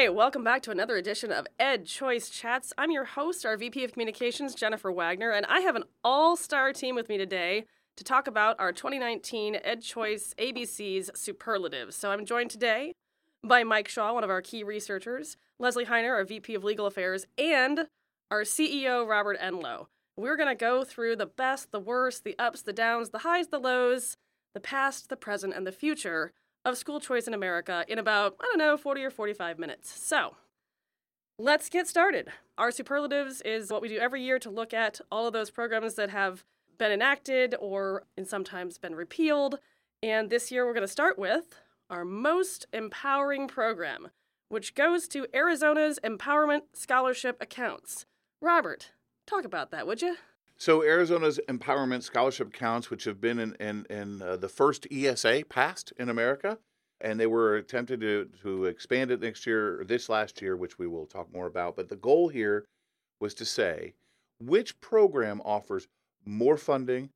right, welcome back to another edition of Ed Choice Chats. I'm your host, our VP of Communications, Jennifer Wagner, and I have an all star team with me today to talk about our 2019 Ed Choice ABC's superlatives. So I'm joined today by Mike Shaw, one of our key researchers, Leslie Hiner, our VP of Legal Affairs, and our CEO, Robert Enlow. We're going to go through the best, the worst, the ups, the downs, the highs, the lows, the past, the present, and the future of school choice in America in about, I don't know, 40 or 45 minutes. So let's get started. Our superlatives is what we do every year to look at all of those programs that have been enacted or and sometimes been repealed. And this year we're going to start with our most empowering program, which goes to Arizona's Empowerment Scholarship accounts. Robert, talk about that, would you? So Arizona's empowerment scholarship accounts, which have been in, in, in uh, the first ESA passed in America, and they were attempted to, to expand it next year, or this last year, which we will talk more about. But the goal here was to say which program offers more funding,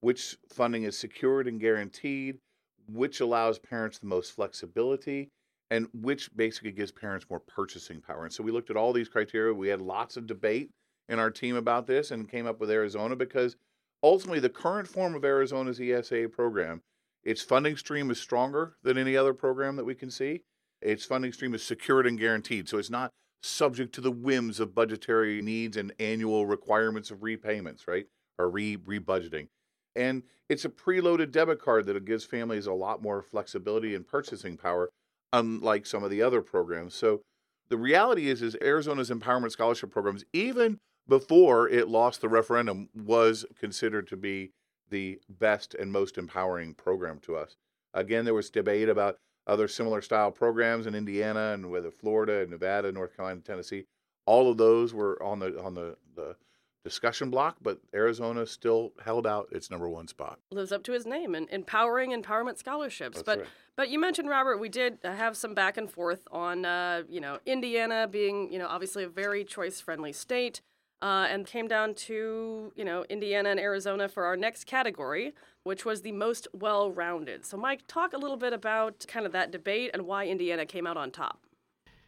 which funding is secured and guaranteed, which allows parents the most flexibility, and which basically gives parents more purchasing power. And so we looked at all these criteria. We had lots of debate in our team about this and came up with Arizona because ultimately the current form of Arizona's ESA program, its funding stream is stronger than any other program that we can see. Its funding stream is secured and guaranteed, so it's not subject to the whims of budgetary needs and annual requirements of repayments, right? Or re rebudgeting. And it's a preloaded debit card that gives families a lot more flexibility and purchasing power, unlike some of the other programs. So the reality is, is Arizona's empowerment scholarship programs, even before it lost the referendum, was considered to be the best and most empowering program to us. Again, there was debate about other similar style programs in Indiana and whether Florida, Nevada, North Carolina, Tennessee. All of those were on the on the, the discussion block, but Arizona still held out its number one spot. Lives up to his name and empowering empowerment scholarships. That's but right. but you mentioned Robert, we did have some back and forth on uh, you know Indiana being you know obviously a very choice friendly state. Uh, and came down to you know Indiana and Arizona for our next category, which was the most well-rounded. So, Mike, talk a little bit about kind of that debate and why Indiana came out on top.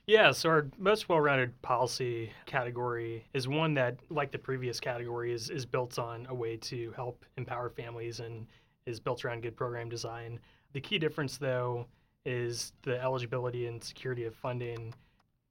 Yeah, so our most well-rounded policy category is one that, like the previous category, is is built on a way to help empower families and is built around good program design. The key difference, though, is the eligibility and security of funding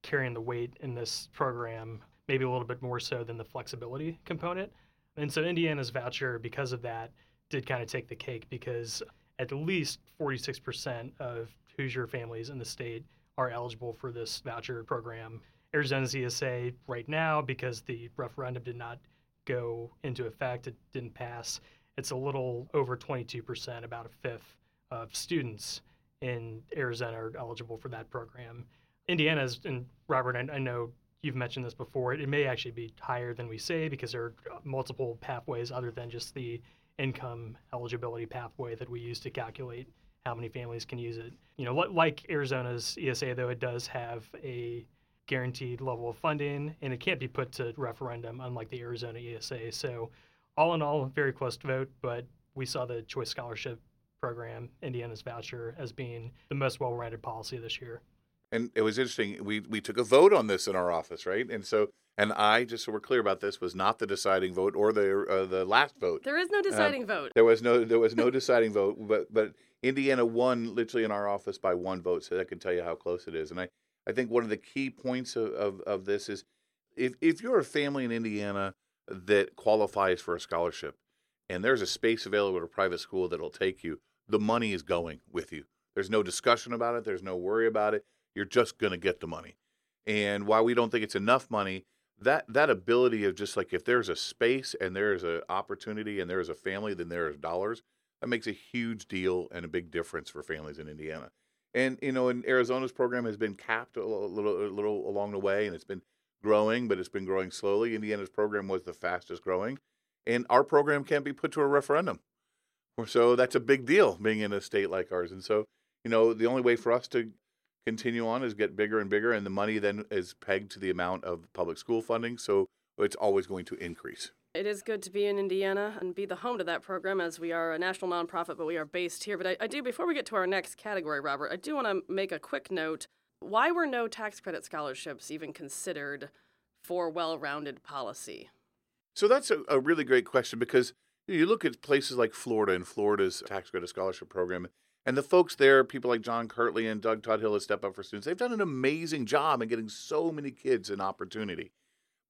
carrying the weight in this program, maybe a little bit more so than the flexibility component. And so Indiana's voucher, because of that, did kind of take the cake because at least 46% of Hoosier families in the state are eligible for this voucher program. Arizona's ESA right now, because the referendum did not go into effect, it didn't pass. It's a little over 22%, about a fifth of students in Arizona are eligible for that program. Indiana's, and Robert, I, I know you've mentioned this before, it may actually be higher than we say because there are uh, multiple pathways other than just the income eligibility pathway that we use to calculate how many families can use it. You know, like Arizona's ESA, though, it does have a guaranteed level of funding and it can't be put to referendum, unlike the Arizona ESA. So, all in all, very close to vote, but we saw the Choice Scholarship Program, Indiana's voucher, as being the most well rounded policy this year. And it was interesting. We we took a vote on this in our office, right? And so, and I just so we're clear about this was not the deciding vote or the uh, the last vote. There is no deciding vote. There was no there was no deciding vote, but but Indiana won literally in our office by one vote, so that can tell you how close it is. And I, I think one of the key points of, of, of this is if if you're a family in Indiana that qualifies for a scholarship and there's a space available at a private school that'll take you, the money is going with you. There's no discussion about it, there's no worry about it. You're just gonna get the money. And while we don't think it's enough money, that that ability of just like if there's a space and there's an opportunity and there's a family, then there's dollars that makes a huge deal and a big difference for families in Indiana. And you know, in Arizona's program has been capped a little, a little along the way, and it's been growing, but it's been growing slowly. Indiana's program was the fastest growing, and our program can't be put to a referendum. So that's a big deal being in a state like ours. And so, you know, the only way for us to continue on is get bigger and bigger, and the money then is pegged to the amount of public school funding. So it's always going to increase. It is good to be in Indiana and be the home to that program as we are a national nonprofit, but we are based here. But I, I do, before we get to our next category, Robert, I do want to make a quick note. Why were no tax credit scholarships even considered for well rounded policy? So that's a, a really great question because you look at places like Florida and Florida's tax credit scholarship program, and the folks there, people like John Kirtley and Doug Tuthill at Step Up for Students, they've done an amazing job in getting so many kids an opportunity.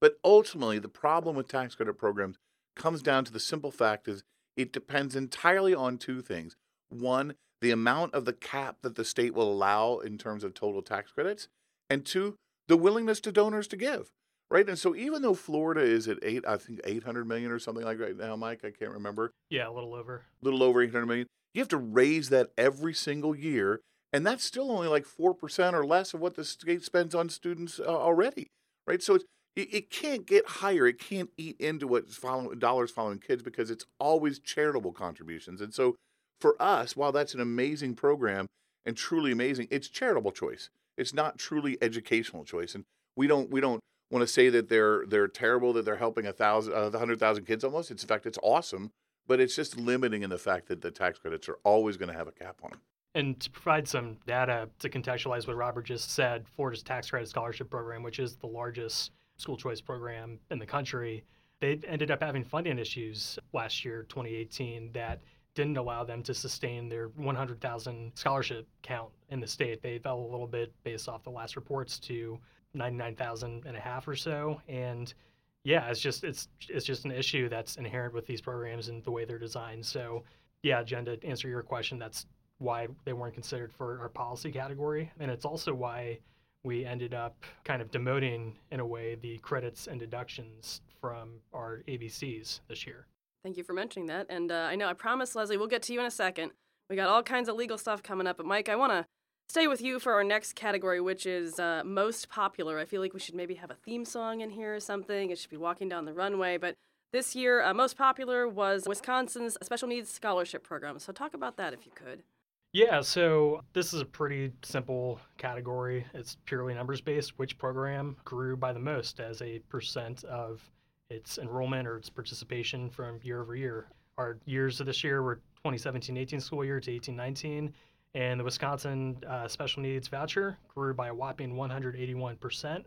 But ultimately, the problem with tax credit programs comes down to the simple fact is it depends entirely on two things. One, the amount of the cap that the state will allow in terms of total tax credits, and two, the willingness to donors to give. Right, and so even though Florida is at eight, I think eight hundred million or something like right now, Mike, I can't remember. Yeah, a little over. A little over eight hundred million. You have to raise that every single year, and that's still only like four percent or less of what the state spends on students uh, already. Right, so it's it, it can't get higher. It can't eat into what's following dollars following kids because it's always charitable contributions. And so for us, while that's an amazing program and truly amazing, it's charitable choice. It's not truly educational choice. And we don't we don't want to say that they're they're terrible that they're helping a thousand a hundred thousand kids almost. It's in fact it's awesome, but it's just limiting in the fact that the tax credits are always going to have a cap on them. And to provide some data to contextualize what Robert just said, Florida's tax credit scholarship program, which is the largest school choice program in the country, they ended up having funding issues last year, 2018, that didn't allow them to sustain their 100,000 scholarship count in the state. They fell a little bit based off the last reports to 99,000 and a half or so. And yeah, it's just it's it's just an issue that's inherent with these programs and the way they're designed. So yeah, Jen, to answer your question, that's why they weren't considered for our policy category, and it's also why we ended up kind of demoting, in a way, the credits and deductions from our ABCs this year. Thank you for mentioning that. And uh, I know I promised Leslie we'll get to you in a second. We got all kinds of legal stuff coming up, but Mike, I want to stay with you for our next category, which is uh, most popular. I feel like we should maybe have a theme song in here or something. It should be walking down the runway, but this year, uh, most popular was Wisconsin's Special Needs Scholarship Program. So talk about that if you could. Yeah, so this is a pretty simple category. It's purely numbers based. Which program grew by the most as a percent of its enrollment or its participation from year over year? Our years of this year were 2017 18 school year to 18 19, and the Wisconsin uh, Special Needs Voucher grew by a whopping 181%.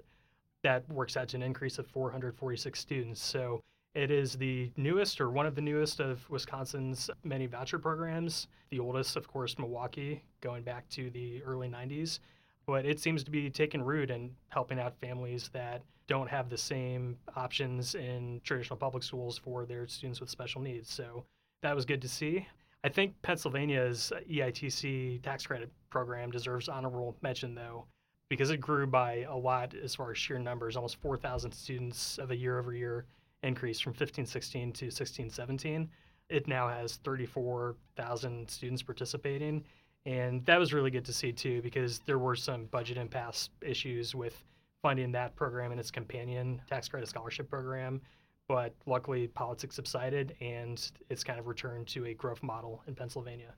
That works out to an increase of 446 students. So it is the newest or one of the newest of Wisconsin's many voucher programs. The oldest, of course, Milwaukee, going back to the early 90s. But it seems to be taking root and helping out families that don't have the same options in traditional public schools for their students with special needs. So that was good to see. I think Pennsylvania's EITC tax credit program deserves honorable mention, though, because it grew by a lot as far as sheer numbers, almost 4,000 students of a year over year increase from 1516 to 1617. It now has 34,000 students participating. And that was really good to see too, because there were some budget impasse issues with funding that program and its companion tax credit scholarship program. But luckily, politics subsided and it's kind of returned to a growth model in Pennsylvania.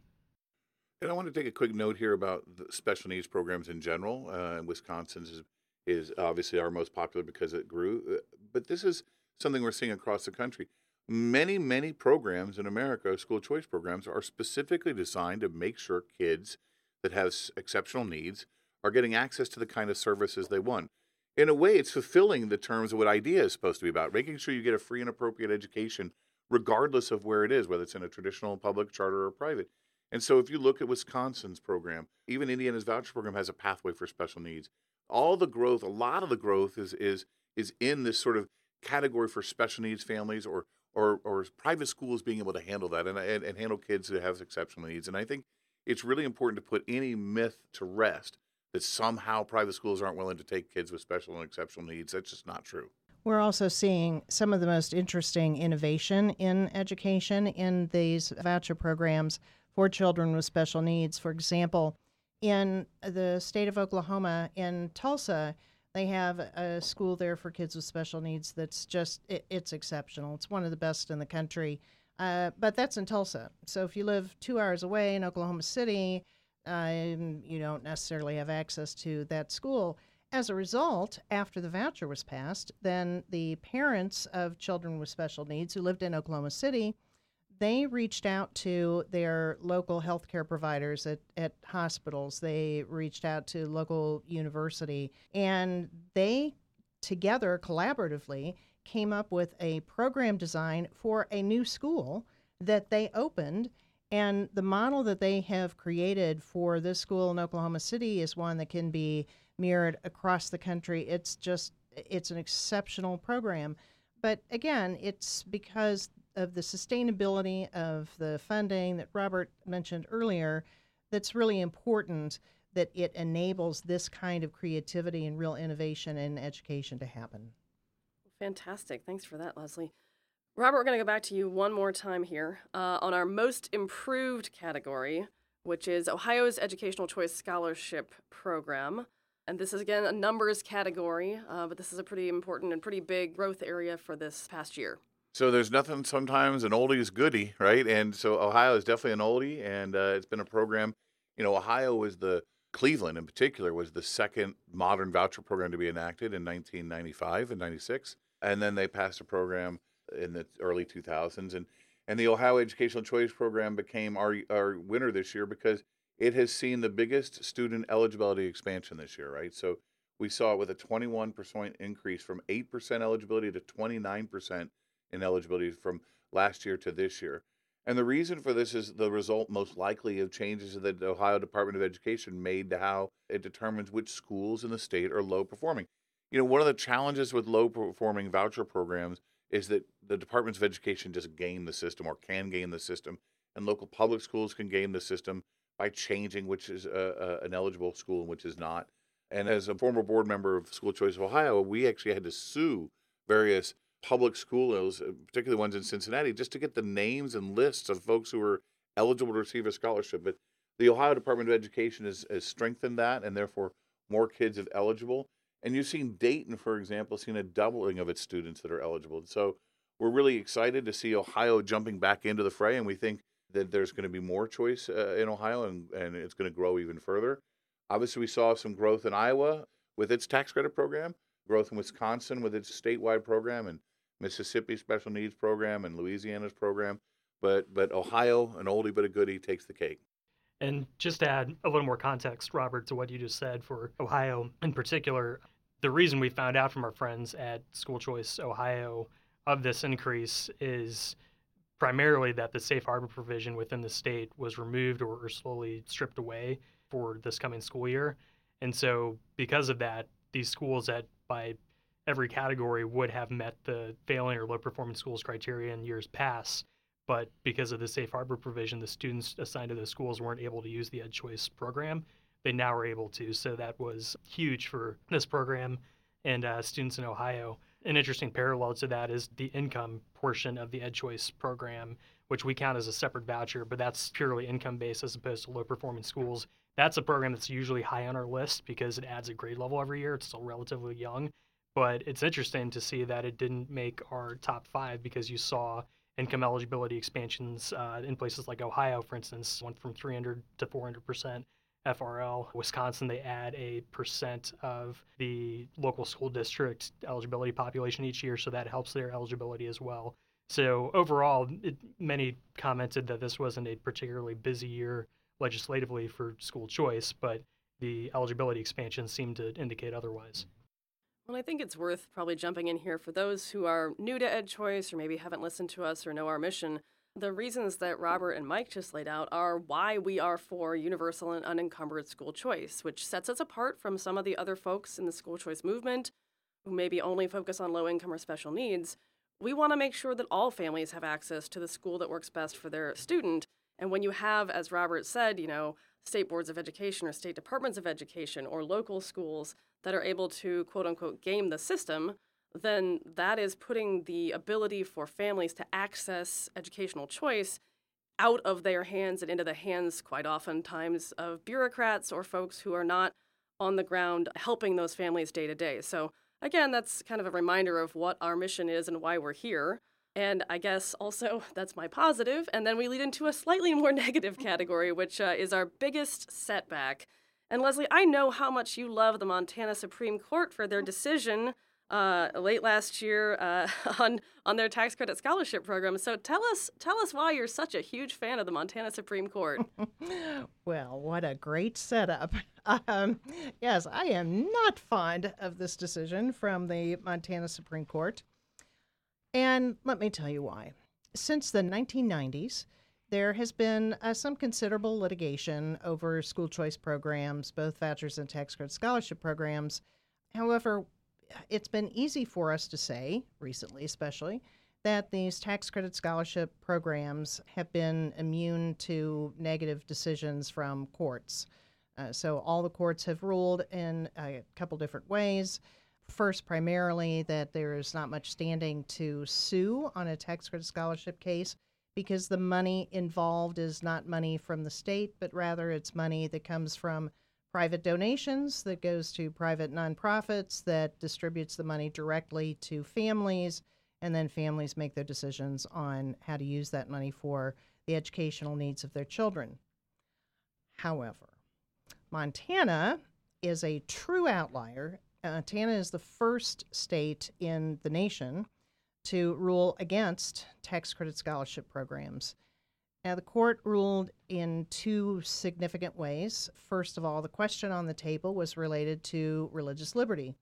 And I want to take a quick note here about the special needs programs in general. Uh, Wisconsin's is, is obviously our most popular because it grew. Uh, but this is something we're seeing across the country. Many, many programs in America, school choice programs, are specifically designed to make sure kids that have exceptional needs are getting access to the kind of services they want. In a way, it's fulfilling the terms of what IDEA is supposed to be about, making sure you get a free and appropriate education, regardless of where it is, whether it's in a traditional public, charter, or private. And so, if you look at Wisconsin's program, even Indiana's voucher program has a pathway for special needs. All the growth, a lot of the growth is is is in this sort of category for special needs families or or, or private schools being able to handle that and, and, and handle kids who have exceptional needs. And I think it's really important to put any myth to rest that somehow private schools aren't willing to take kids with special and exceptional needs. That's just not true. We're also seeing some of the most interesting innovation in education in these voucher programs for children with special needs. For example, in the state of Oklahoma, in Tulsa, they have a school there for kids with special needs that's just, it, it's exceptional. It's one of the best in the country. Uh, but that's in Tulsa. So if you live two hours away in Oklahoma City, um, you don't necessarily have access to that school. As a result, after the voucher was passed, then the parents of children with special needs who lived in Oklahoma City they reached out to their local healthcare providers at, at hospitals. They reached out to local university, and they together collaboratively came up with a program design for a new school that they opened. And the model that they have created for this school in Oklahoma City is one that can be mirrored across the country. It's just, it's an exceptional program. But again, it's because of the sustainability of the funding that Robert mentioned earlier that's really important that it enables this kind of creativity and real innovation in education to happen. Fantastic. Thanks for that, Leslie. Robert, we're going to go back to you one more time here uh, on our most improved category, which is Ohio's Educational Choice Scholarship Program. And this is, again, a numbers category, uh, but this is a pretty important and pretty big growth area for this past year. So there's nothing sometimes an oldie is goodie, right? And so Ohio is definitely an oldie, and uh, it's been a program. You know, Ohio was the Cleveland in particular was the second modern voucher program to be enacted in 1995 and 96, and then they passed a program in the early 2000s, and and the Ohio Educational Choice Program became our our winner this year because it has seen the biggest student eligibility expansion this year, right? So we saw it with a 21% increase from 8% eligibility to 29% in eligibility from last year to this year. And the reason for this is the result, most likely, of changes that the Ohio Department of Education made to how it determines which schools in the state are low performing. You know, one of the challenges with low performing voucher programs is that the Departments of Education just game the system or can game the system, and local public schools can game the system by changing which is a, a, an eligible school and which is not. And as a former board member of School Choice of Ohio, we actually had to sue various public schools, uh, particularly ones in Cincinnati, just to get the names and lists of folks who were eligible to receive a scholarship. But the Ohio Department of Education has, has strengthened that, and therefore more kids are eligible. And you've seen Dayton, for example, seen a doubling of its students that are eligible. So we're really excited to see Ohio jumping back into the fray, and we think that there's going to be more choice uh, in Ohio, and, and it's going to grow even further. Obviously, we saw some growth in Iowa with its tax credit program, growth in Wisconsin with its statewide program, and Mississippi special needs program and Louisiana's program. But but Ohio, an oldie but a goodie, takes the cake. And just to add a little more context, Robert, to what you just said for Ohio in particular, the reason we found out from our friends at School Choice Ohio of this increase is primarily that the safe harbor provision within the state was removed or, or slowly stripped away for this coming school year. And so, because of that, these schools that by every category would have met the failing or low performing schools criteria in years past. But because of the safe harbor provision, the students assigned to those schools weren't able to use the Ed Choice program. They now are able to. So that was huge for this program and uh, students in Ohio. An interesting parallel to that is the income portion of the Ed Choice program, which we count as a separate voucher, but that's purely income based as opposed to low performing schools. That's a program that's usually high on our list because it adds a grade level every year. It's still relatively young. But it's interesting to see that it didn't make our top five because you saw income eligibility expansions uh, in places like Ohio, for instance, went from 300 to 400 percent. FRL. Wisconsin, they add a percent of the local school district eligibility population each year, so that helps their eligibility as well. So overall, it, many commented that this wasn't a particularly busy year legislatively for school choice, but the eligibility expansion seemed to indicate otherwise. Well, I think it's worth probably jumping in here for those who are new to Ed Choice or maybe haven't listened to us or know our mission. The reasons that Robert and Mike just laid out are why we are for universal and unencumbered school choice, which sets us apart from some of the other folks in the school choice movement who maybe only focus on low income or special needs. We want to make sure that all families have access to the school that works best for their student. And when you have, as Robert said, you know, state boards of education or state departments of education or local schools that are able to quote unquote game the system, then that is putting the ability for families to access educational choice out of their hands and into the hands, quite oftentimes, of bureaucrats or folks who are not on the ground helping those families day to day. So, again, that's kind of a reminder of what our mission is and why we're here. And I guess also that's my positive. And then we lead into a slightly more negative category, which uh, is our biggest setback. And Leslie, I know how much you love the Montana Supreme Court for their decision uh, late last year uh, on on their tax credit scholarship program. So tell us tell us why you're such a huge fan of the Montana Supreme Court. well, what a great setup. Um, yes, I am not fond of this decision from the Montana Supreme Court. And let me tell you why. Since the 1990s, there has been uh, some considerable litigation over school choice programs, both vouchers and tax credit scholarship programs. However, it's been easy for us to say, recently especially, that these tax credit scholarship programs have been immune to negative decisions from courts. Uh, so all the courts have ruled in a couple different ways. First, primarily, that there is not much standing to sue on a tax credit scholarship case because the money involved is not money from the state, but rather it's money that comes from private donations that goes to private nonprofits that distributes the money directly to families, and then families make their decisions on how to use that money for the educational needs of their children. However, Montana is a true outlier. Uh, Montana is the first state in the nation to rule against tax credit scholarship programs. Now, the court ruled in two significant ways. First of all, the question on the table was related to religious liberty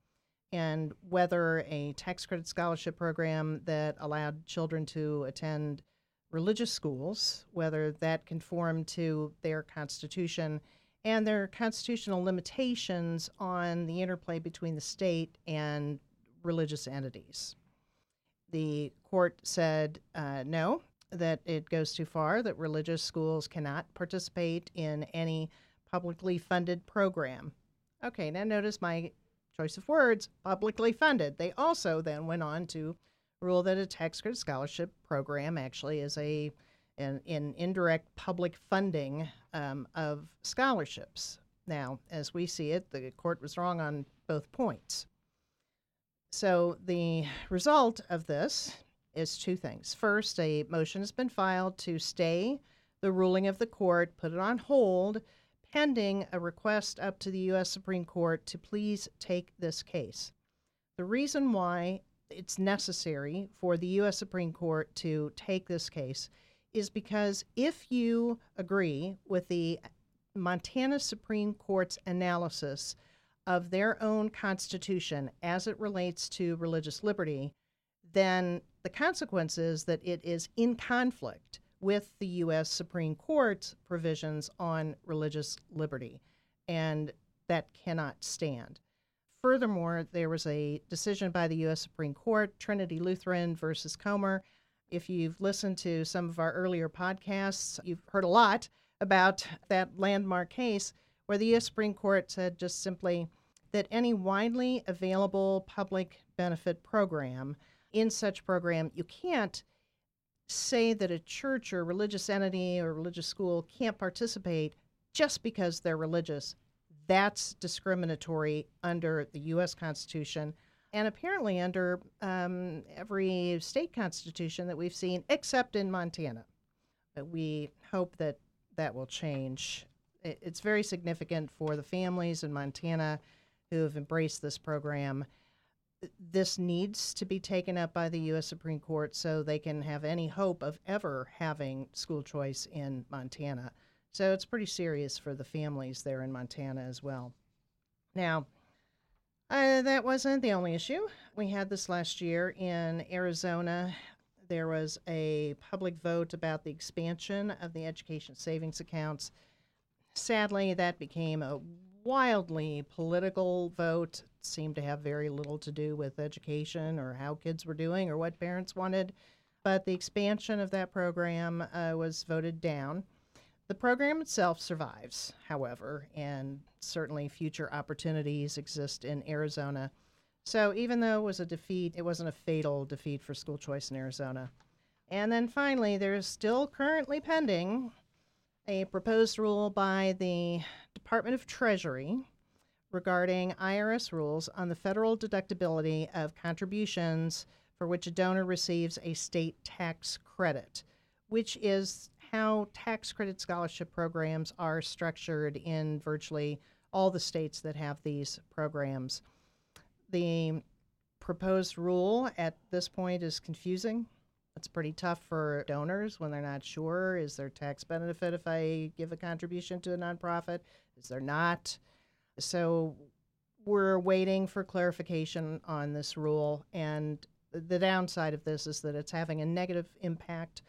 and whether a tax credit scholarship program that allowed children to attend religious schools, whether that conformed to their constitution and there are constitutional limitations on the interplay between the state and religious entities. The court said uh, no, that it goes too far, that religious schools cannot participate in any publicly funded program. Okay, now notice my choice of words publicly funded. They also then went on to rule that a tax credit scholarship program actually is a an, an indirect public funding um, of scholarships. Now, as we see it, the court was wrong on both points. So the result of this is two things. First, a motion has been filed to stay the ruling of the court, put it on hold, pending a request up to the U.S. Supreme Court to please take this case. The reason why it's necessary for the U.S. Supreme Court to take this case is because if you agree with the Montana Supreme Court's analysis of their own constitution as it relates to religious liberty, then the consequence is that it is in conflict with the U.S. Supreme Court's provisions on religious liberty, and that cannot stand. Furthermore, there was a decision by the U.S. Supreme Court, Trinity Lutheran versus Comer. If you've listened to some of our earlier podcasts, you've heard a lot about that landmark case where the U.S. Supreme Court said just simply that any widely available public benefit program, in such program, you can't say that a church or religious entity or religious school can't participate just because they're religious. That's discriminatory under the U.S. Constitution and apparently under um, every state constitution that we've seen, except in Montana. But we hope that that will change. It's very significant for the families in Montana who have embraced this program. This needs to be taken up by the U.S. Supreme Court so they can have any hope of ever having school choice in Montana. So it's pretty serious for the families there in Montana as well. Now, uh, that wasn't the only issue. We had this last year in Arizona. There was a public vote about the expansion of the education savings accounts. Sadly, that became a wildly political vote. It seemed to have very little to do with education or how kids were doing or what parents wanted. But the expansion of that program uh, was voted down. The program itself survives, however, and certainly future opportunities exist in Arizona. So even though it was a defeat, it wasn't a fatal defeat for school choice in Arizona. And then finally, there's still currently pending a proposed rule by the Department of Treasury regarding IRS rules on the federal deductibility of contributions for which a donor receives a state tax credit, which is how tax credit scholarship programs are structured in virtually all the states that have these programs. The proposed rule at this point is confusing. It's pretty tough for donors when they're not sure. Is there tax benefit if I give a contribution to a nonprofit? Is there not? So we're waiting for clarification on this rule. And the downside of this is that it's having a negative impact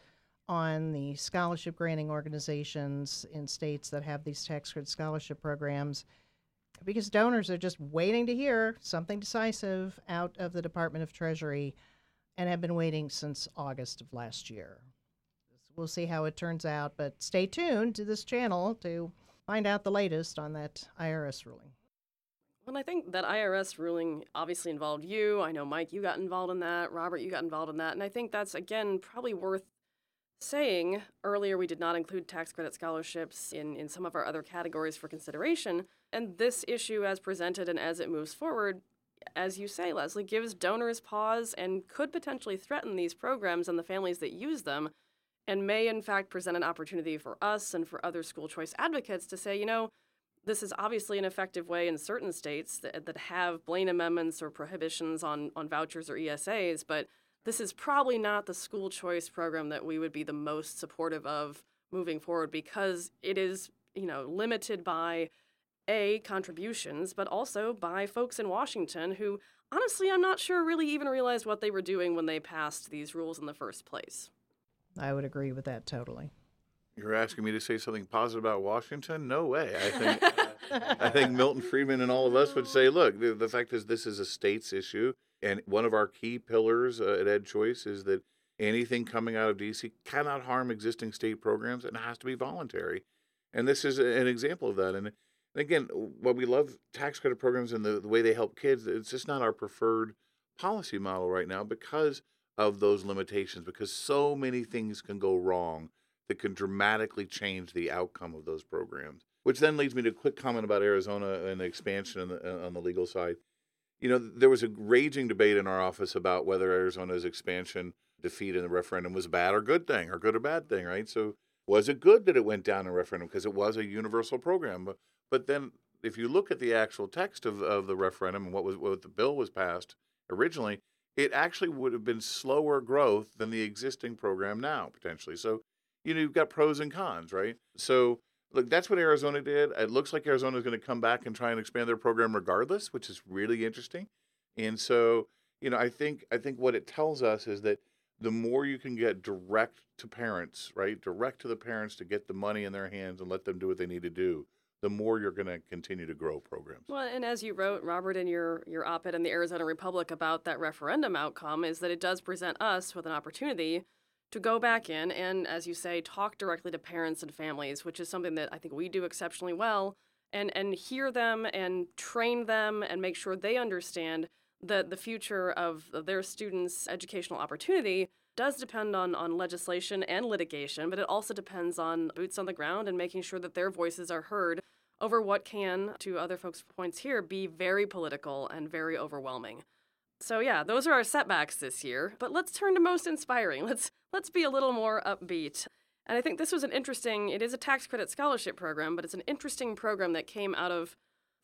on the scholarship granting organizations in states that have these tax credit scholarship programs because donors are just waiting to hear something decisive out of the Department of Treasury and have been waiting since August of last year. We'll see how it turns out, but stay tuned to this channel to find out the latest on that IRS ruling. Well, I think that IRS ruling obviously involved you. I know, Mike, you got involved in that. Robert, you got involved in that. And I think that's, again, probably worth saying. Earlier, we did not include tax credit scholarships in, in some of our other categories for consideration. And this issue, as presented and as it moves forward, as you say, Leslie, gives donors pause and could potentially threaten these programs and the families that use them, and may in fact present an opportunity for us and for other school choice advocates to say, you know, this is obviously an effective way in certain states that, that have Blaine amendments or prohibitions on, on vouchers or ESAs, but this is probably not the school choice program that we would be the most supportive of moving forward because it is, you know, limited by a, contributions, but also by folks in Washington who, honestly, I'm not sure really even realized what they were doing when they passed these rules in the first place. I would agree with that totally. You're asking me to say something positive about Washington? No way. I think I think Milton Friedman and all of us would say, look, the, the, fact is this is a state's issue, and one of our key pillars uh, at Ed Choice is that anything coming out of DC cannot harm existing state programs and has to be voluntary. And this is an example of that. And and again, while we love tax credit programs and the, the way they help kids, it's just not our preferred policy model right now because of those limitations, because so many things can go wrong that can dramatically change the outcome of those programs. Which then leads me to a quick comment about Arizona and the expansion on the, on the legal side. You know, there was a raging debate in our office about whether Arizona's expansion defeat in the referendum was a bad or good thing, or good or bad thing, right? So, was it good that it went down in referendum because it was a universal program? But but then, if you look at the actual text of, of the referendum and what was what the bill was passed originally, it actually would have been slower growth than the existing program now potentially. So, you know, you've got pros and cons, right? So, look, that's what Arizona did. It looks like Arizona is going to come back and try and expand their program regardless, which is really interesting. And so, you know, I think I think what it tells us is that the more you can get direct to parents, right? Direct to the parents to get the money in their hands and let them do what they need to do the more you're going to continue to grow programs. Well, and as you wrote, Robert, in your, your op ed in the Arizona Republic about that referendum outcome, is that it does present us with an opportunity to go back in and, as you say, talk directly to parents and families, which is something that I think we do exceptionally well, and, and hear them and train them and make sure they understand that the future of, their students' educational opportunity does depend on, on legislation and litigation, but it also depends on boots on the ground and making sure that their voices are heard over what can, to other folks' points here, be very political and very overwhelming. So yeah, those are our setbacks this year. But let's turn to most inspiring. Let's let's be a little more upbeat. And I think this was an interesting. It is a tax credit scholarship program, but it's an interesting program that came out of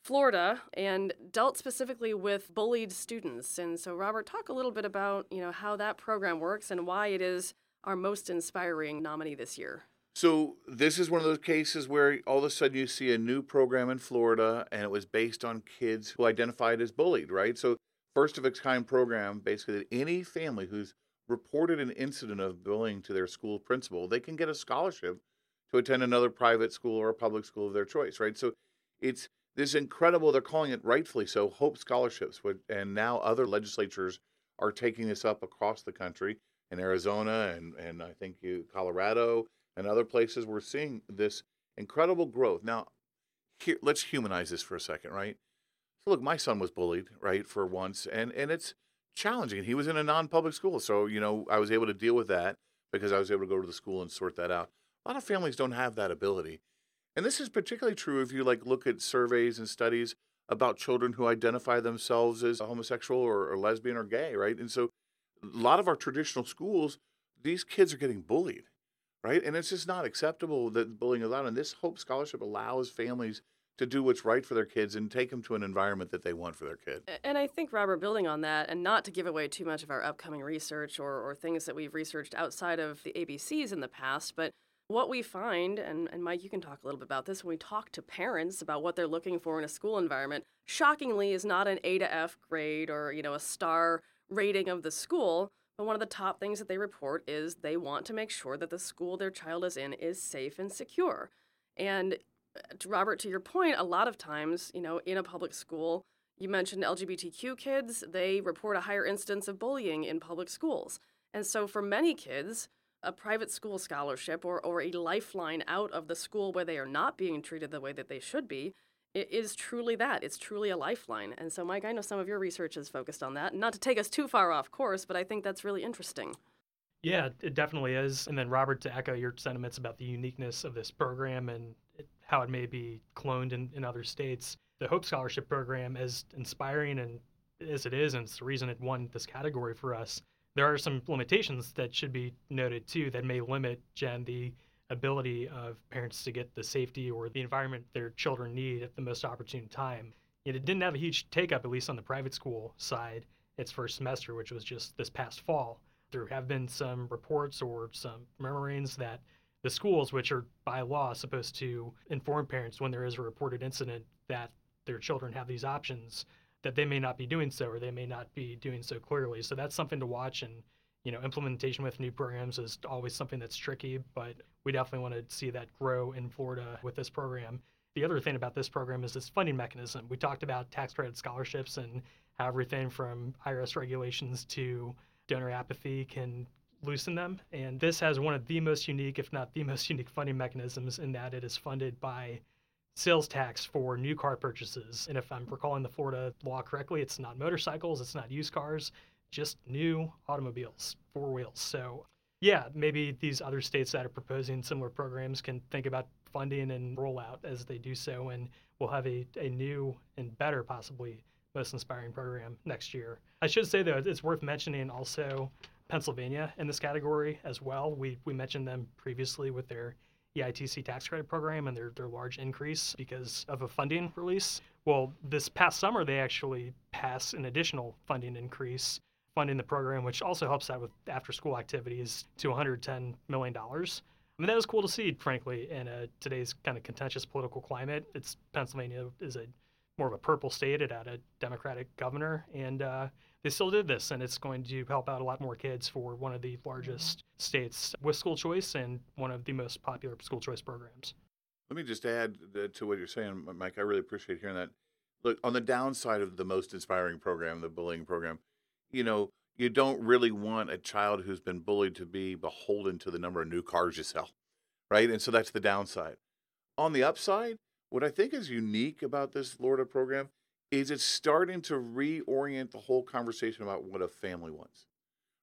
Florida and dealt specifically with bullied students. And so, Robert, talk a little bit about you know how that program works and why it is our most inspiring nominee this year. So this is one of those cases where all of a sudden you see a new program in Florida, and it was based on kids who identified as bullied, right? So first of its kind program, basically that any family who's reported an incident of bullying to their school principal, they can get a scholarship to attend another private school or a public school of their choice, right? So it's this incredible, they're calling it rightfully so, Hope Scholarships. And now other legislatures are taking this up across the country in Arizona and, and I think you, Colorado and other places. We're seeing this incredible growth. Now, here, let's humanize this for a second, right? So, look, my son was bullied, right, for once, and, and it's challenging. He was in a non public school. So, you know, I was able to deal with that because I was able to go to the school and sort that out. A lot of families don't have that ability. And this is particularly true if you like look at surveys and studies about children who identify themselves as homosexual or, or lesbian or gay, right? And so a lot of our traditional schools, these kids are getting bullied, right? And it's just not acceptable that bullying is allowed. And this Hope Scholarship allows families to do what's right for their kids and take them to an environment that they want for their kid. And I think, Robert, building on that, and not to give away too much of our upcoming research or, or things that we've researched outside of the ABCs in the past, but what we find, and, and Mike, you can talk a little bit about this, when we talk to parents about what they're looking for in a school environment, shockingly is not an A to F grade or, you know, a star rating of the school. But one of the top things that they report is they want to make sure that the school their child is in is safe and secure. And Robert, to your point, a lot of times, you know, in a public school, you mentioned LGBTQ kids, they report a higher instance of bullying in public schools. And so for many kids, a private school scholarship or, or a lifeline out of the school where they are not being treated the way that they should be it is truly that. It's truly a lifeline. And so, Mike, I know some of your research is focused on that. Not to take us too far off course, but I think that's really interesting. Yeah, it definitely is. And then, Robert, to echo your sentiments about the uniqueness of this program and how it may be cloned in, in other states, the Hope Scholarship Program, as inspiring and as it is, and it's the reason it won this category for us, there are some limitations that should be noted too that may limit, Jen, the ability of parents to get the safety or the environment their children need at the most opportune time. Yet it didn't have a huge take up, at least on the private school side, its first semester, which was just this past fall. There have been some reports or some murmurings that the schools, which are by law supposed to inform parents when there is a reported incident that their children have these options, that they may not be doing so or they may not be doing so clearly. So that's something to watch and you know, implementation with new programs is always something that's tricky, but we definitely want to see that grow in Florida with this program. The other thing about this program is this funding mechanism. We talked about tax credit scholarships and how everything from IRS regulations to donor apathy can loosen them. And this has one of the most unique, if not the most unique, funding mechanisms in that it is funded by sales tax for new car purchases. And if I'm recalling the Florida law correctly, it's not motorcycles, it's not used cars, just new automobiles, four wheels. So, yeah, maybe these other states that are proposing similar programs can think about funding and rollout as they do so, and we'll have a, a new and better, possibly most inspiring program next year. I should say, though, it's worth mentioning also Pennsylvania in this category as well. We, we mentioned them previously with their EITC tax credit program and their, their large increase because of a funding release. Well, this past summer, they actually passed an additional funding increase funding the program, which also helps out with after school activities, to $110 million. I mean, that was cool to see, frankly, in a, today's kind of contentious political climate. It's Pennsylvania is a more of a purple state. It had a Democratic governor, and uh, they still did this, and it's going to help out a lot more kids for one of the largest states with school choice and one of the most popular school choice programs. Let me just add to what you're saying, Mike. I really appreciate hearing that. Look, on the downside of the most inspiring program, the bullying program, you know, you don't really want a child who's been bullied to be beholden to the number of new cars you sell, right? And so that's the downside. On the upside, what I think is unique about this Florida program is it's starting to reorient the whole conversation about what a family wants,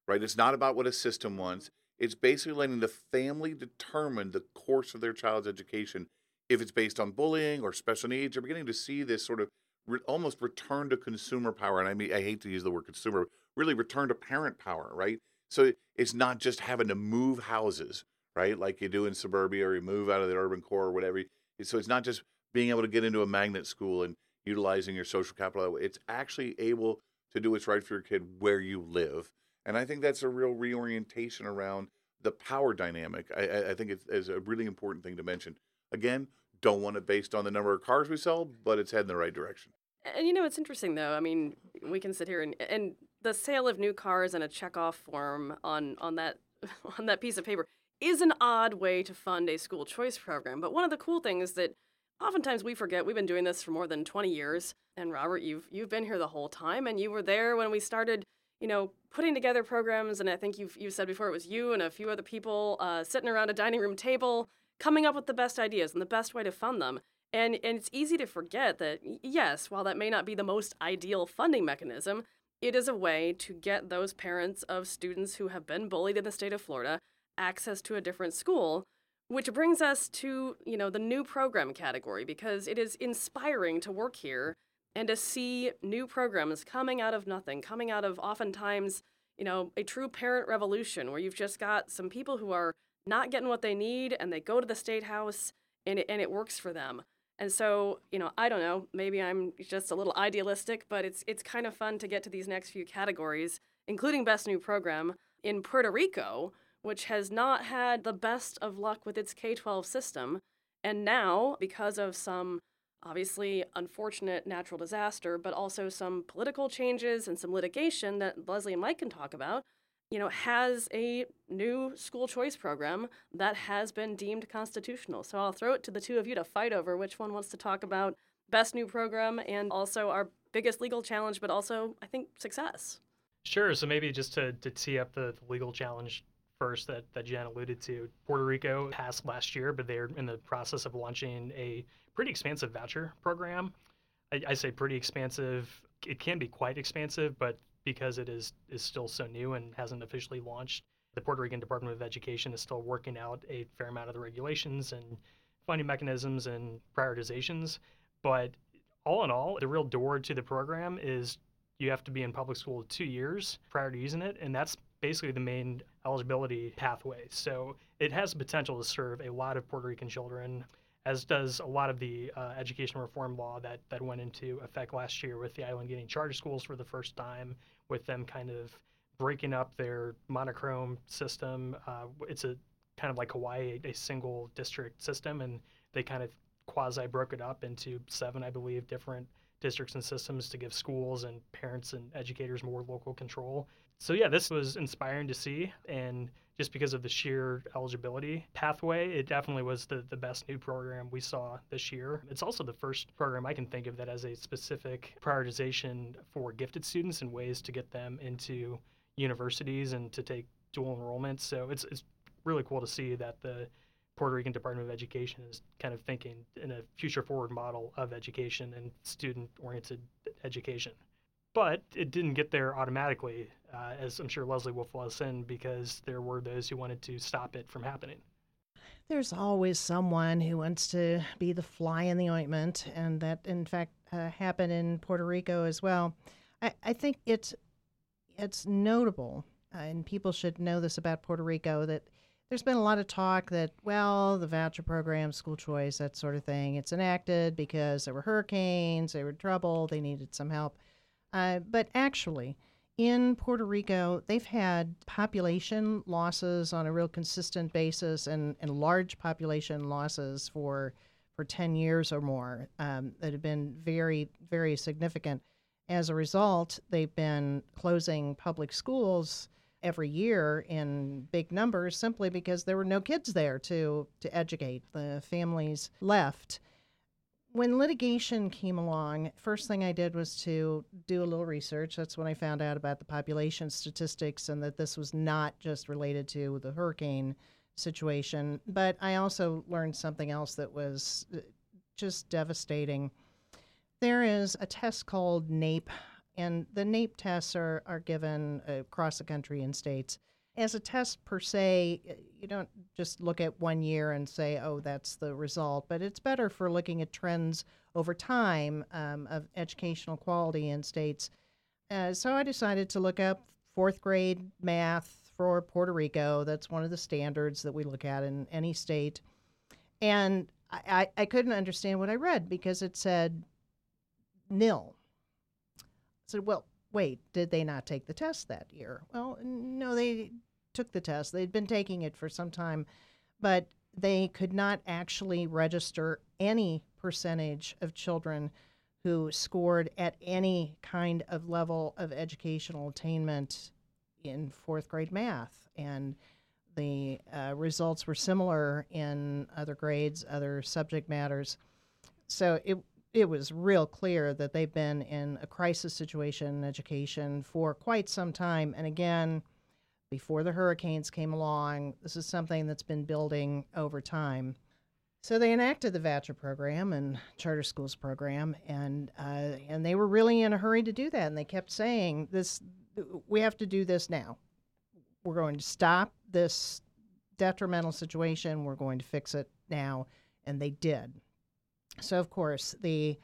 right? It's not about what a system wants. It's basically letting the family determine the course of their child's education. If it's based on bullying or special needs, you're beginning to see this sort of re- almost return to consumer power. And I mean, I hate to use the word consumer, really return to parent power, right? So it's not just having to move houses, right? Like you do in suburbia or you move out of the urban core or whatever. So it's not just being able to get into a magnet school and utilizing your social capital. It's actually able to do what's right for your kid where you live. And I think that's a real reorientation around the power dynamic. I, I think it's, it's a really important thing to mention. Again, don't want it based on the number of cars we sell, but it's heading the right direction. And you know, it's interesting though. I mean, we can sit here and and the sale of new cars and a checkoff form on on that on that piece of paper is an odd way to fund a school choice program. But one of the cool things that oftentimes we forget, we've been doing this for more than 20 years. And Robert, you've you've been here the whole time and you were there when we started, you know, putting together programs and I think you've you've said before it was you and a few other people uh, sitting around a dining room table coming up with the best ideas and the best way to fund them. And, and it's easy to forget that, yes, while that may not be the most ideal funding mechanism, it is a way to get those parents of students who have been bullied in the state of Florida access to a different school, which brings us to, you know, the new program category because it is inspiring to work here and to see new programs coming out of nothing, coming out of oftentimes, you know, a true parent revolution where you've just got some people who are not getting what they need and they go to the state house and it, and it works for them. And so, you know, I don't know, maybe I'm just a little idealistic, but it's it's kind of fun to get to these next few categories, including best new program in Puerto Rico, which has not had the best of luck with its K-12 system. And now, because of some obviously unfortunate natural disaster, but also some political changes and some litigation that Leslie and Mike can talk about, you know, has a new school choice program that has been deemed constitutional. So I'll throw it to the two of you to fight over which one wants to talk about best new program and also our biggest legal challenge, but also I think success. Sure. So maybe just to, to tee up the, the legal challenge first that, that Jen alluded to, Puerto Rico passed last year, but they're in the process of launching a pretty expansive voucher program. I, I say pretty expansive. It can be quite expansive, but because it is is still so new and hasn't officially launched, the Puerto Rican Department of Education is still working out a fair amount of the regulations and funding mechanisms and prioritizations. But all in all, the real door to the program is you have to be in public school two years prior to using it, and that's basically the main eligibility pathway. So it has the potential to serve a lot of Puerto Rican children as does a lot of the uh, education reform law that, that went into effect last year with the island getting charter schools for the first time, with them kind of breaking up their monochrome system. Uh, it's a kind of like Hawaii, a single district system, and they kind of quasi broke it up into seven, I believe, different districts and systems to give schools and parents and educators more local control. So yeah, this was inspiring to see, and just because of the sheer eligibility pathway, it definitely was the, the best new program we saw this year. It's also the first program I can think of that has a specific prioritization for gifted students and ways to get them into universities and to take dual enrollment. So it's it's really cool to see that the Puerto Rican Department of Education is kind of thinking in a future forward model of education and student oriented education but it didn't get there automatically, uh, as I'm sure Leslie will fill us in, because there were those who wanted to stop it from happening. There's always someone who wants to be the fly in the ointment, and that, in fact, uh, happened in Puerto Rico as well. I, I think it's it's notable, uh, and people should know this about Puerto Rico that there's been a lot of talk that well, the voucher program, school choice, that sort of thing, it's enacted because there were hurricanes, they were in trouble, they needed some help. Uh, but actually, in Puerto Rico, they've had population losses on a real consistent basis and, and large population losses for for 10 years or more um, that have been very, very significant. As a result, they've been closing public schools every year in big numbers simply because there were no kids there to, to educate. The families left when litigation came along, first thing I did was to do a little research. That's when I found out about the population statistics and that this was not just related to the hurricane situation. But I also learned something else that was uh, just devastating. There is a test called NAEP, and the NAEP tests are, are given across the country in states as a test per se, you don't just look at one year and say, oh, that's the result, but it's better for looking at trends over time um, of educational quality in states. Uh, so I decided to look up fourth grade math for Puerto Rico. That's one of the standards that we look at in any state. And I, I, I couldn't understand what I read because it said nil. I said, well, wait, did they not take the test that year? Well, no, they took the test. They'd been taking it for some time, but they could not actually register any percentage of children who scored at any kind of level of educational attainment in fourth grade math. And the uh, results were similar in other grades, other subject matters. So it it was real clear that they've been in a crisis situation in education for quite some time. And again, before the hurricanes came along, this is something that's been building over time. So they enacted the voucher program and charter schools program, and uh, and they were really in a hurry to do that. And they kept saying, "This, we have to do this now. We're going to stop this detrimental situation. We're going to fix it now." And they did. So, of course, the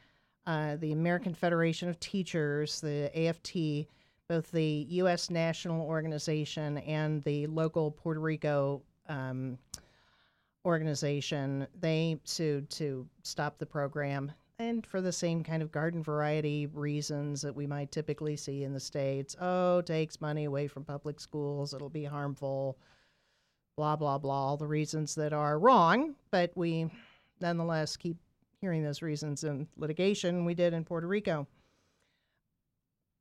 uh, the American Federation of Teachers, the AFT, both the U.S. national organization and the local Puerto Rico um, organization, they sued to stop the program and for the same kind of garden variety reasons that we might typically see in the states. Oh, takes money away from public schools, it'll be harmful, blah, blah, blah, all the reasons that are wrong, but we nonetheless keep hearing those reasons in litigation. We did in Puerto Rico.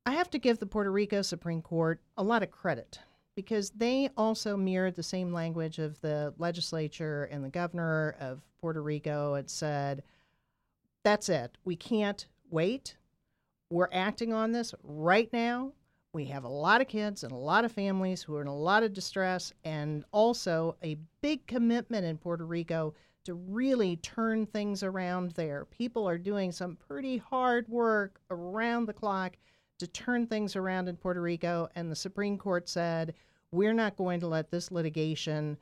I have to give the Puerto Rico Supreme Court a lot of credit because they also mirrored the same language of the legislature and the governor of Puerto Rico and said, that's it. We can't wait. We're acting on this right now. We have a lot of kids and a lot of families who are in a lot of distress, and also a big commitment in Puerto Rico to really turn things around there. People are doing some pretty hard work around the clock to turn things around in Puerto Rico, and the Supreme Court said, we're not going to let this litigation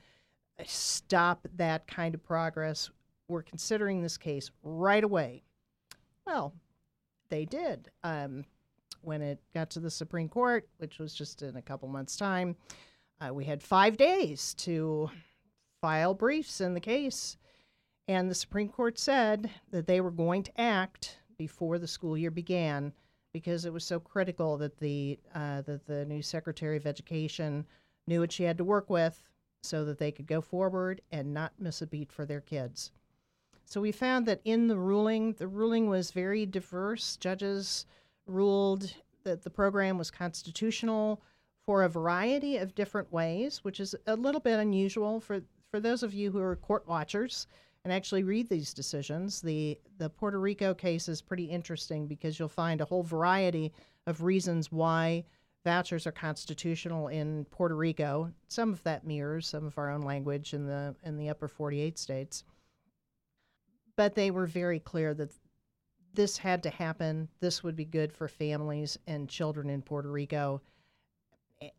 stop that kind of progress. We're considering this case right away. Well, they did. Um, when it got to the Supreme Court, which was just in a couple months' time, uh, we had five days to file briefs in the case. And the Supreme Court said that they were going to act before the school year began because it was so critical that the uh, that the new Secretary of Education knew what she had to work with so that they could go forward and not miss a beat for their kids. So we found that in the ruling, the ruling was very diverse. Judges ruled that the program was constitutional for a variety of different ways, which is a little bit unusual for, for those of you who are court watchers and actually read these decisions. The the Puerto Rico case is pretty interesting because you'll find a whole variety of reasons why vouchers are constitutional in Puerto Rico. Some of that mirrors some of our own language in the in the upper 48 states. But they were very clear that this had to happen. This would be good for families and children in Puerto Rico.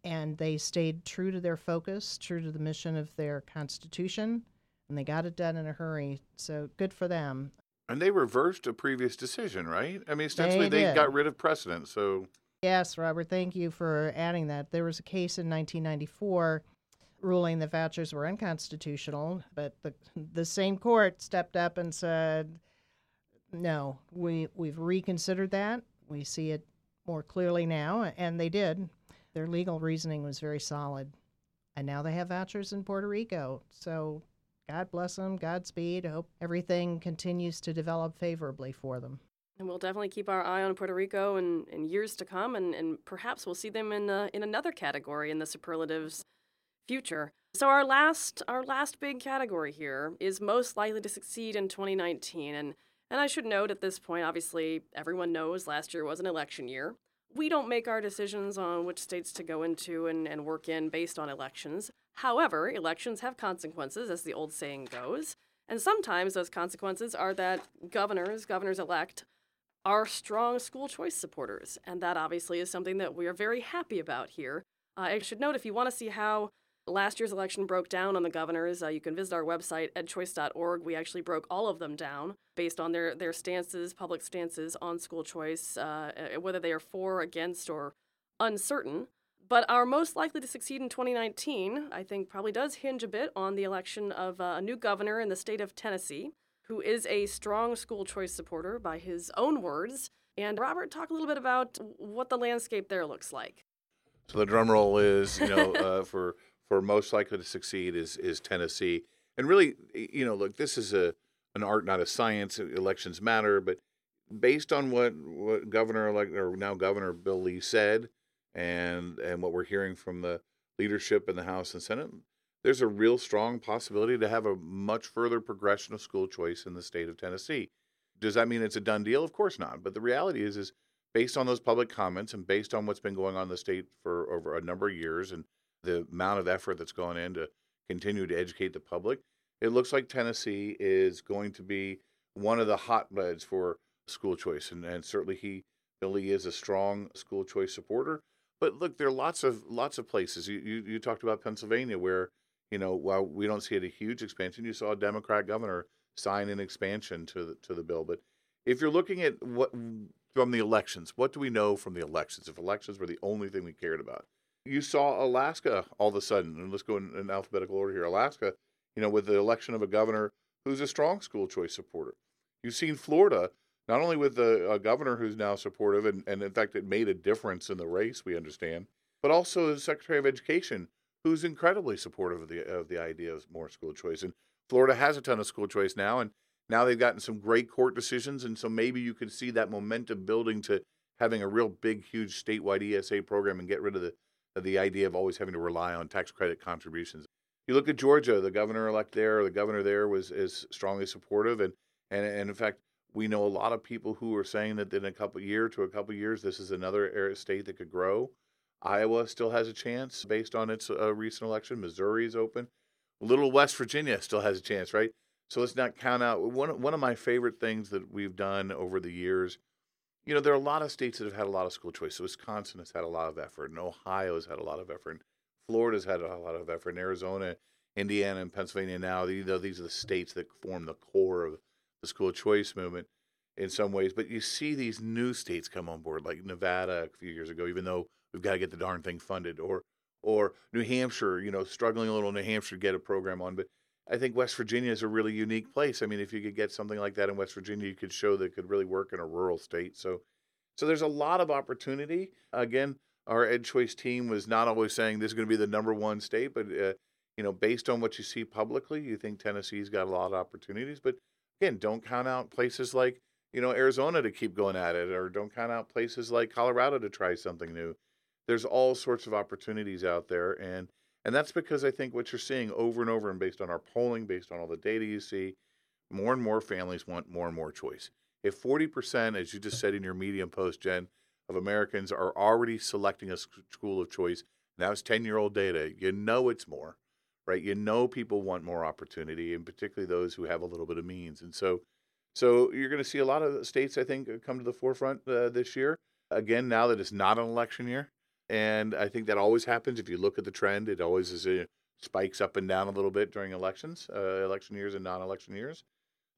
And they stayed true to their focus, true to the mission of their constitution, and they got it done in a hurry. So good for them. And they reversed a previous decision, right? I mean, essentially, They they, got rid of precedent. So, Yes, Robert, thank you for adding that. There was a case in 1994 ruling that vouchers were unconstitutional, but the the same court stepped up and said, "No, we we've reconsidered that. We see it more clearly now," and they did. Their legal reasoning was very solid, and now they have vouchers in Puerto Rico. So, God bless them. Godspeed. I hope everything continues to develop favorably for them. And we'll definitely keep our eye on Puerto Rico in, in years to come, and, and perhaps we'll see them in uh, in another category in the superlatives future. So our last our last big category here is most likely to succeed in 2019, and and I should note at this point, obviously everyone knows last year was an election year. We don't make our decisions on which states to go into and, and work in based on elections. However, elections have consequences, as the old saying goes. And sometimes those consequences are that governors, governors elect, are strong school choice supporters. And that obviously is something that we are very happy about here. Uh, I should note if you want to see how last year's election broke down on the governors, uh, you can visit our website, edchoice.org. We actually broke all of them down based on their, their stances, public stances on school choice, uh, whether they are for, against, or uncertain. But our most likely to succeed in 2019, I think, probably does hinge a bit on the election of uh, a new governor in the state of Tennessee, who is a strong school choice supporter by his own words. And Robert, talk a little bit about what the landscape there looks like. so the drum roll is, you know, uh, for for most likely to succeed is is Tennessee. And really, you know, look, this is a an art, not a science. Elections matter, but based on what what Governor elect or now Governor Bill Lee said, and and what we're hearing from the leadership in the House and Senate, there's a real strong possibility to have a much further progression of school choice in the state of Tennessee. Does that mean it's a done deal? Of course not. But the reality is, is based on those public comments and based on what's been going on in the state for over a number of years and the amount of effort that's gone in to continue to educate the public, it looks like Tennessee is going to be one of the hotbeds for school choice. And, and certainly he, Bill Lee, is a strong school choice supporter. But look, there are lots of lots of places. You, you you talked about Pennsylvania, where you know while we don't see it a huge expansion, you saw a Democrat governor sign an expansion to the, to the bill. But if you're looking at what from the elections, what do we know from the elections? If elections were the only thing we cared about, you saw Alaska all of a sudden, and let's go in, in alphabetical order here. Alaska, you know, with the election of a governor who's a strong school choice supporter. You've seen Florida, not only with a, a uh, governor who's now supportive, and, and in fact, it made a difference in the race, we understand, but also the Secretary of Education, who's incredibly supportive of the, of the idea of more school choice. And Florida has a ton of school choice now, and now they've gotten some great court decisions. And so maybe you could see that momentum building to having a real big, huge statewide ESA program and get rid of the, of the idea of always having to rely on tax credit contributions. You look at Georgia, the governor elect there, the governor there was is strongly supportive, and, and and in fact, we know a lot of people who are saying that in a couple year to a couple years, this is another state that could grow. Iowa still has a chance based on its uh, recent election. Missouri is open. Little West Virginia still has a chance, right? So let's not count out one one of my favorite things that we've done over the years. You know, there are a lot of states that have had a lot of school choice. So Wisconsin has had a lot of effort, and Ohio has had a lot of effort. Florida's had a lot of effort. And Arizona, Indiana, and Pennsylvania now, you know, these are the states that form the core of the school choice movement in some ways. But you see these new states come on board, like Nevada a few years ago, even though we've got to get the darn thing funded, or or New Hampshire, you know, struggling a little New Hampshire to get a program on. But I think West Virginia is a really unique place. I mean, if you could get something like that in West Virginia, you could show that it could really work in a rural state. So, so there's a lot of opportunity. Again, our Ed Choice team was not always saying this is going to be the number one state, but uh, you know, based on what you see publicly, you think Tennessee's got a lot of opportunities. But again, don't count out places like you know Arizona to keep going at it, or don't count out places like Colorado to try something new. There's all sorts of opportunities out there, and and that's because I think what you're seeing over and over, and based on our polling, based on all the data you see, more and more families want more and more choice. If 40%, as you just said in your Medium post, Jen, of Americans are already selecting a school of choice. Now it's 10 year old data. You know it's more, right? You know people want more opportunity, and particularly those who have a little bit of means. And so, so you're going to see a lot of states, I think, come to the forefront uh, this year. Again, now that it's not an election year, and I think that always happens. If you look at the trend, it always is uh, spikes up and down a little bit during elections, uh, election years and non-election years.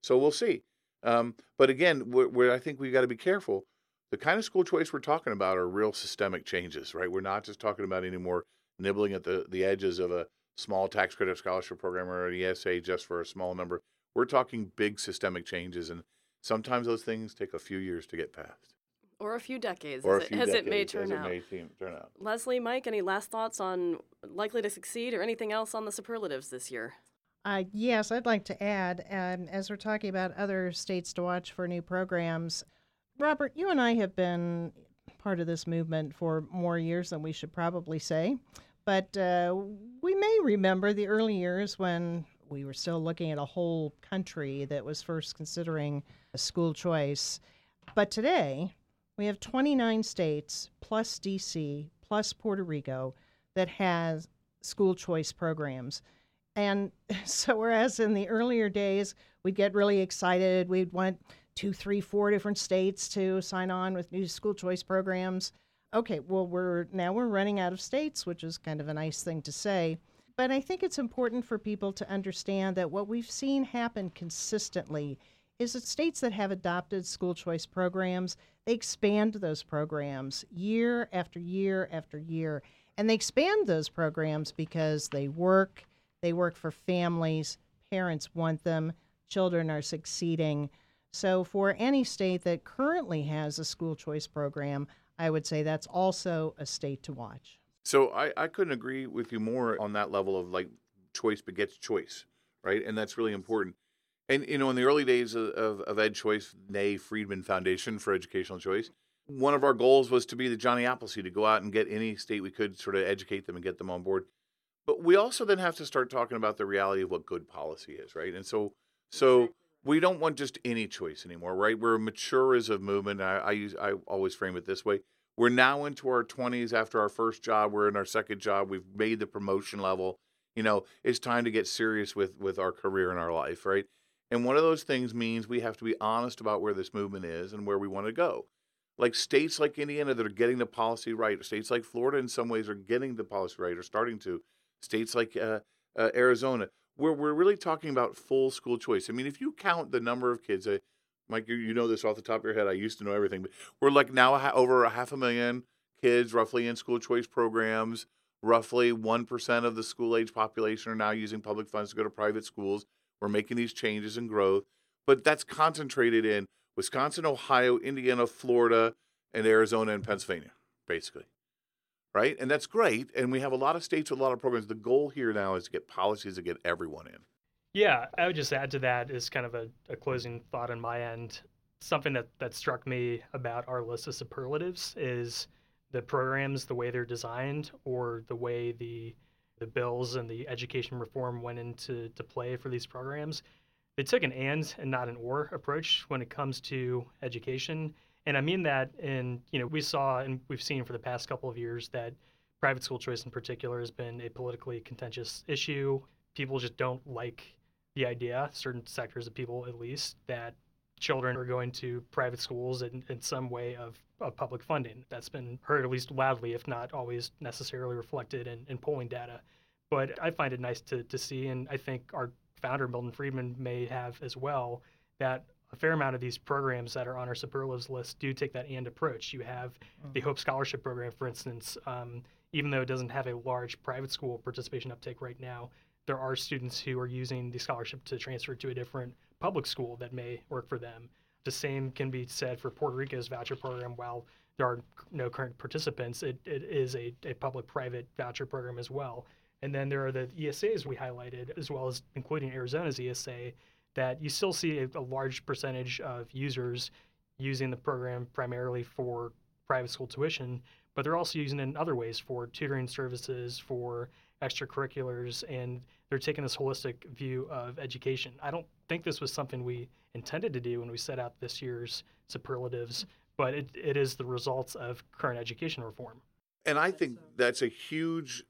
So we'll see. Um, but again, where I think we've got to be careful the kind of school choice we're talking about are real systemic changes, right? We're not just talking about anymore nibbling at the, the edges of a small tax credit scholarship program or an ESA just for a small number. We're talking big systemic changes, and sometimes those things take a few years to get passed. Or a few decades, or as, a few it, as decades, it may turn as out. It may seem, turn out. Leslie, Mike, any last thoughts on likely to succeed or anything else on the superlatives this year? Uh, yes, I'd like to add, um, as we're talking about other states to watch for new programs, Robert, you and I have been part of this movement for more years than we should probably say. But uh, we may remember the early years when we were still looking at a whole country that was first considering school choice. But today, we have 29 states plus DC plus Puerto Rico that has school choice programs. And so, whereas in the earlier days, we'd get really excited, we'd want two, three, four different states to sign on with new school choice programs. Okay, well, we're now we're running out of states, which is kind of a nice thing to say. But I think it's important for people to understand that what we've seen happen consistently is that states that have adopted school choice programs, they expand those programs year after year after year. And they expand those programs because they work, they work for families, parents want them, children are succeeding. So, for any state that currently has a school choice program, I would say that's also a state to watch. So, I, I couldn't agree with you more on that level of like choice begets choice, right? And that's really important. And, you know, in the early days of, of, of Ed Choice, nay, Friedman Foundation for Educational Choice, one of our goals was to be the Johnny Appleseed, to go out and get any state we could sort of educate them and get them on board. But we also then have to start talking about the reality of what good policy is, right? And so, so we don't want just any choice anymore, right? We're mature as a movement. I, I use I always frame it this way. We're now into our 20s after our first job. We're in our second job. We've made the promotion level. You know, it's time to get serious with with our career and our life, right? And one of those things means we have to be honest about where this movement is and where we want to go. Like states like Indiana that are getting the policy right, states like Florida in some ways are getting the policy right or starting to. States like uh, uh, Arizona, where we're really talking about full school choice. I mean, if you count the number of kids, uh, Mike, you, you know this off the top of your head. I used to know everything, but we're like now over a half a million kids roughly in school choice programs. roughly 1% of the school age population are now using public funds to go to private schools. We're making these changes in growth, but that's concentrated in Wisconsin, Ohio, Indiana, Florida, and Arizona and Pennsylvania, basically. Right? And that's great. And we have a lot of states with a lot of programs. The goal here now is to get policies to get everyone in. Yeah, I would just add to that is kind of a, a closing thought on my end. Something that, that struck me about our list of superlatives is the programs, the way they're designed, or the way the the bills and the education reform went into to play for these programs. They took an and and not an or approach when it comes to education. And I mean that in, you know, we saw and we've seen for the past couple of years that private school choice in particular has been a politically contentious issue. People just don't like the idea, certain sectors of people at least, that children are going to private schools in, in some way of, of public funding. That's been heard at least loudly, if not always necessarily reflected in, in polling data. But I find it nice to, to see, and I think our founder, Milton Friedman, may have as well, that a fair amount of these programs that are on our superlatives list do take that and approach. You have mm-hmm. the Hope Scholarship Program, for instance. Um, even though it doesn't have a large private school participation uptake right now, there are students who are using the scholarship to transfer to a different public school that may work for them. The same can be said for Puerto Rico's voucher program. While there are no current participants, it, it is a, a public private voucher program as well. And then there are the ESAs we highlighted, as well as including Arizona's ESA, that you still see a, a large percentage of users using the program primarily for private school tuition, but they're also using it in other ways for tutoring services, for extracurriculars, and they're taking this holistic view of education. I don't think this was something we intended to do when we set out this year's superlatives, but it, it is the results of current education reform. And I think that's a huge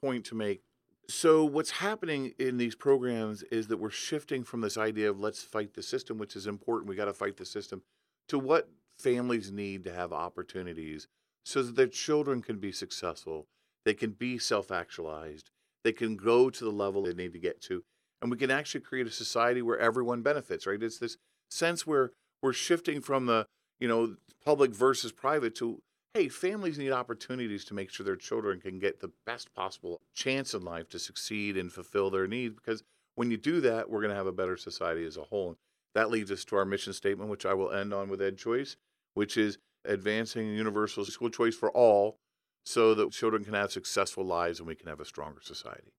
point to make. So, what's happening in these programs is that we're shifting from this idea of let's fight the system, which is important, we got to fight the system, to what families need to have opportunities so that their children can be successful, they can be self actualized, they can go to the level they need to get to, and we can actually create a society where everyone benefits, right? It's this sense where we're shifting from the, you know, public versus private to, hey, families need opportunities to make sure their children can get the best possible chance in life to succeed and fulfill their needs. Because when you do that, we're going to have a better society as a whole. That leads us to our mission statement, which I will end on with Ed Choice, which is advancing universal school choice for all so that children can have successful lives and we can have a stronger society.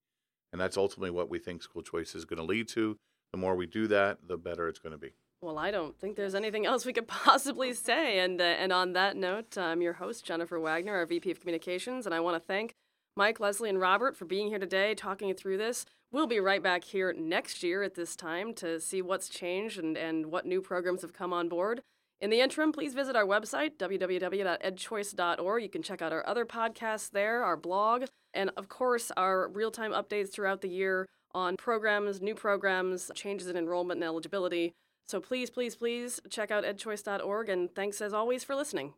And that's ultimately what we think school choice is going to lead to. The more we do that, the better it's going to be. Well, I don't think there's anything else we could possibly say. And, uh, and on that note, I'm your host, Jennifer Wagner, our VP of Communications, and I want to thank Mike, Leslie, and Robert for being here today talking through this. We'll be right back here next year at this time to see what's changed and, and what new programs have come on board. In the interim, please visit our website, www.edchoice.org. You can check out our other podcasts there, our blog, and of course, our real time updates throughout the year on programs, new programs, changes in enrollment and eligibility. So please, please, please check out edchoice.org. And thanks as always for listening.